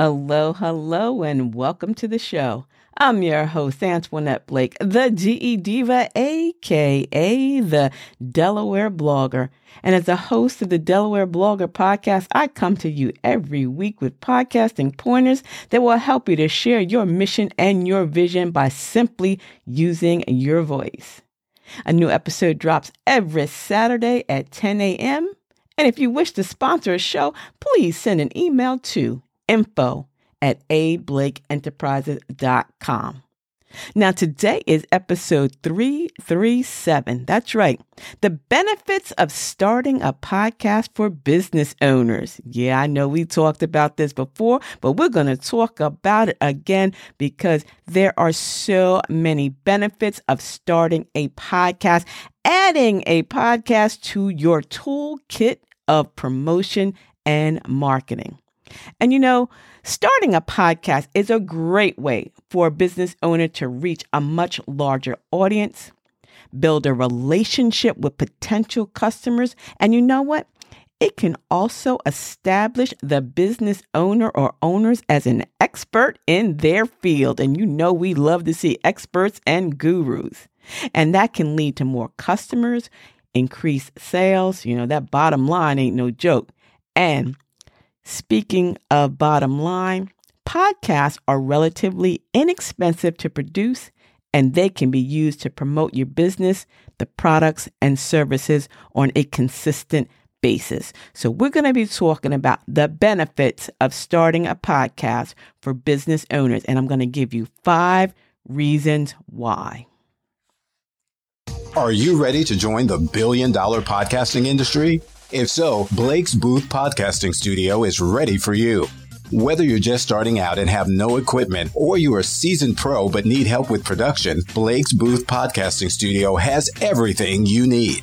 Hello, hello, and welcome to the show. I'm your host, Antoinette Blake, the DE Diva, aka the Delaware Blogger. And as a host of the Delaware Blogger podcast, I come to you every week with podcasting pointers that will help you to share your mission and your vision by simply using your voice. A new episode drops every Saturday at 10 a.m. And if you wish to sponsor a show, please send an email to info at ablakeenterprises.com. Now, today is episode 337. That's right. The benefits of starting a podcast for business owners. Yeah, I know we talked about this before, but we're going to talk about it again because there are so many benefits of starting a podcast, adding a podcast to your toolkit of promotion and marketing. And you know, starting a podcast is a great way for a business owner to reach a much larger audience, build a relationship with potential customers, and you know what? It can also establish the business owner or owners as an expert in their field. And you know, we love to see experts and gurus. And that can lead to more customers, increased sales. You know, that bottom line ain't no joke. And Speaking of bottom line, podcasts are relatively inexpensive to produce and they can be used to promote your business, the products and services on a consistent basis. So, we're going to be talking about the benefits of starting a podcast for business owners, and I'm going to give you five reasons why. Are you ready to join the billion dollar podcasting industry? If so, Blake's Booth Podcasting Studio is ready for you. Whether you're just starting out and have no equipment, or you're a seasoned pro but need help with production, Blake's Booth Podcasting Studio has everything you need.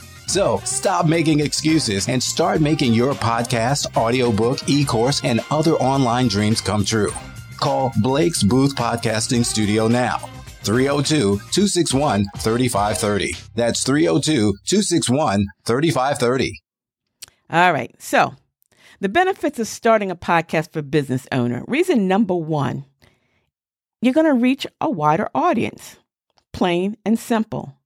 So stop making excuses and start making your podcast, audiobook, e course, and other online dreams come true. Call Blake's Booth Podcasting Studio now. 302 261 3530. That's 302 261 3530. All right. So, the benefits of starting a podcast for business owner. Reason number one you're going to reach a wider audience. Plain and simple.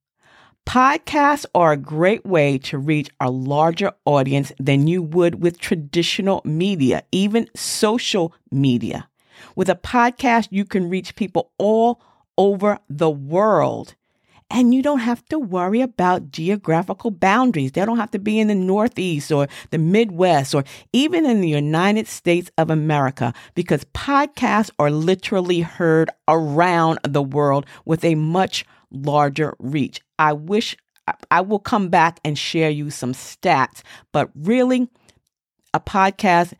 Podcasts are a great way to reach a larger audience than you would with traditional media, even social media. With a podcast, you can reach people all over the world. And you don't have to worry about geographical boundaries. They don't have to be in the Northeast or the Midwest or even in the United States of America because podcasts are literally heard around the world with a much larger reach. I wish I will come back and share you some stats, but really, a podcast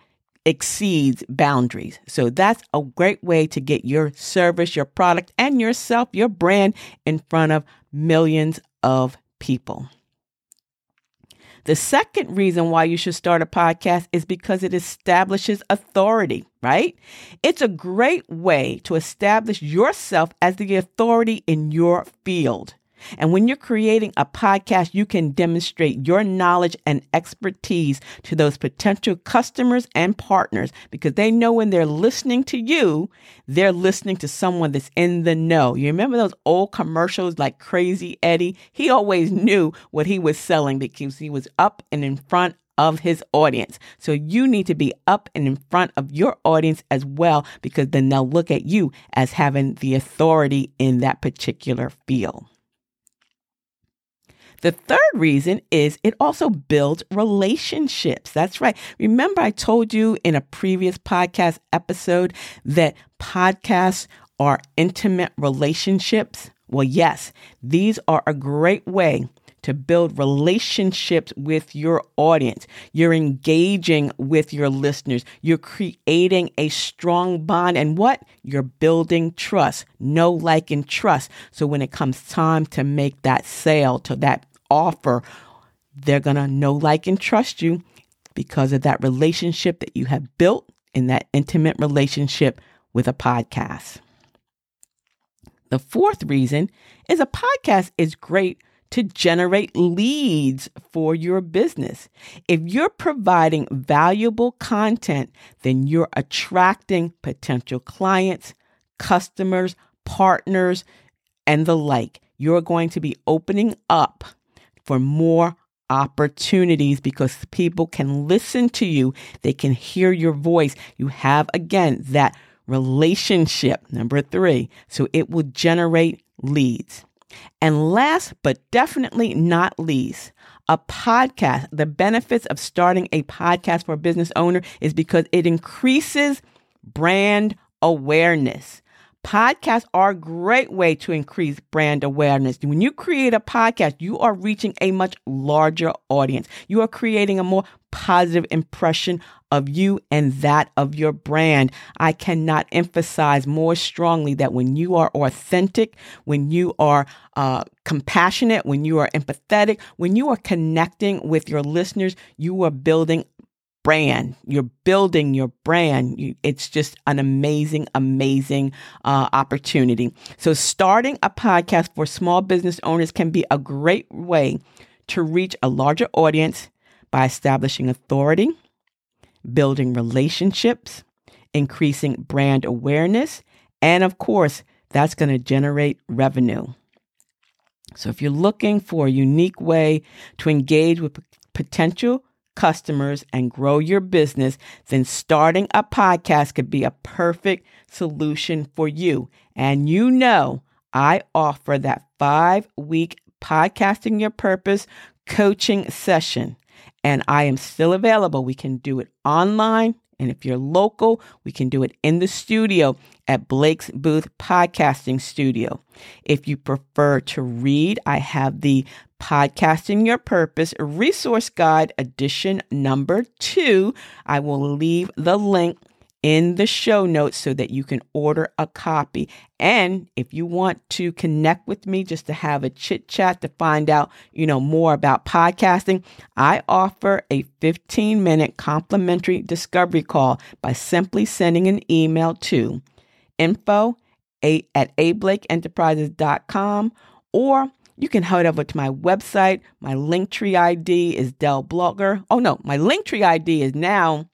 exceeds boundaries. So that's a great way to get your service, your product, and yourself, your brand in front of millions of people. The second reason why you should start a podcast is because it establishes authority, right? It's a great way to establish yourself as the authority in your field. And when you're creating a podcast, you can demonstrate your knowledge and expertise to those potential customers and partners because they know when they're listening to you, they're listening to someone that's in the know. You remember those old commercials like Crazy Eddie? He always knew what he was selling because he was up and in front of his audience. So you need to be up and in front of your audience as well, because then they'll look at you as having the authority in that particular field. The third reason is it also builds relationships. That's right. Remember, I told you in a previous podcast episode that podcasts are intimate relationships? Well, yes, these are a great way to build relationships with your audience. You're engaging with your listeners. You're creating a strong bond. And what? You're building trust. know like, and trust. So when it comes time to make that sale, to that offer, they're going to know, like, and trust you because of that relationship that you have built in that intimate relationship with a podcast. The fourth reason is a podcast is great to generate leads for your business. If you're providing valuable content, then you're attracting potential clients, customers, partners, and the like. You're going to be opening up for more opportunities because people can listen to you, they can hear your voice. You have, again, that relationship. Number three. So it will generate leads. And last but definitely not least, a podcast. The benefits of starting a podcast for a business owner is because it increases brand awareness. Podcasts are a great way to increase brand awareness. When you create a podcast, you are reaching a much larger audience. You are creating a more positive impression of you and that of your brand. I cannot emphasize more strongly that when you are authentic, when you are uh, compassionate, when you are empathetic, when you are connecting with your listeners, you are building brand. You're building your brand. You, it's just an amazing, amazing uh, opportunity. So, starting a podcast for small business owners can be a great way to reach a larger audience by establishing authority, building relationships, increasing brand awareness, and of course, that's going to generate revenue. So, if you're looking for a unique way to engage with potential customers and grow your business, then starting a podcast could be a perfect solution for you. And you know, I offer that five week podcasting your purpose coaching session. And I am still available. We can do it online. And if you're local, we can do it in the studio at Blake's Booth Podcasting Studio. If you prefer to read, I have the Podcasting Your Purpose Resource Guide Edition number two. I will leave the link in the show notes so that you can order a copy. And if you want to connect with me just to have a chit chat to find out, you know, more about podcasting, I offer a 15 minute complimentary discovery call by simply sending an email to info at ablakeenterprises.com or you can head over to my website. My Linktree ID is Dell Blogger. Oh no, my Linktree ID is now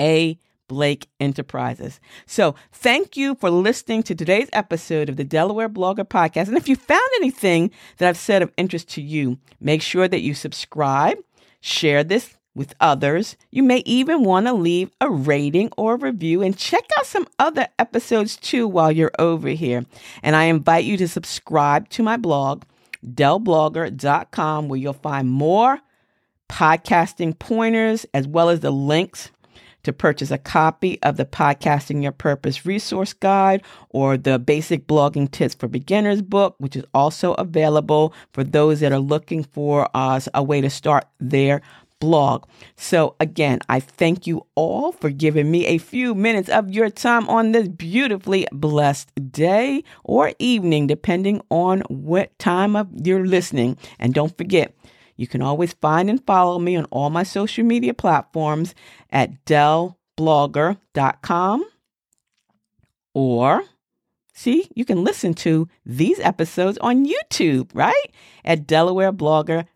A Blake Enterprises. So thank you for listening to today's episode of the Delaware Blogger Podcast. And if you found anything that I've said of interest to you, make sure that you subscribe, share this with others. You may even want to leave a rating or review and check out some other episodes too while you're over here. And I invite you to subscribe to my blog, dellblogger.com, where you'll find more podcasting pointers as well as the links to purchase a copy of the Podcasting Your Purpose resource guide or the Basic Blogging Tips for Beginners book, which is also available for those that are looking for uh, a way to start their blog. So, again, I thank you all for giving me a few minutes of your time on this beautifully blessed day or evening, depending on what time of you're listening. And don't forget, you can always find and follow me on all my social media platforms at dellblogger.com or see, you can listen to these episodes on YouTube, right? At Delaware Blogger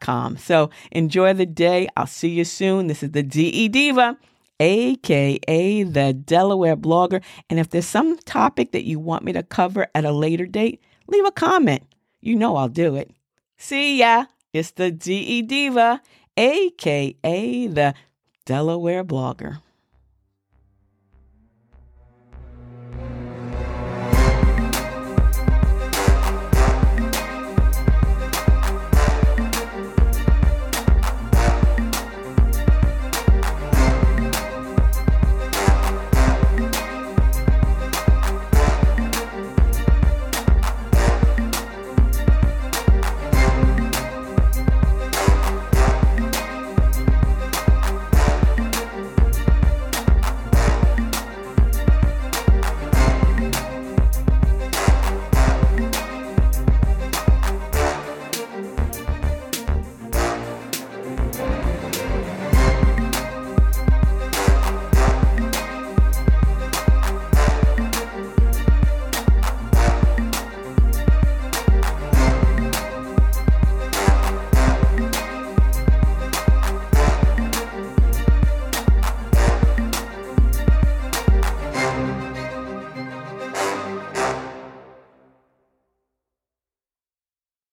com. So enjoy the day. I'll see you soon. This is the DE Diva, aka the Delaware blogger. And if there's some topic that you want me to cover at a later date, leave a comment. You know I'll do it. See ya. It's the DE Diva, aka the Delaware blogger.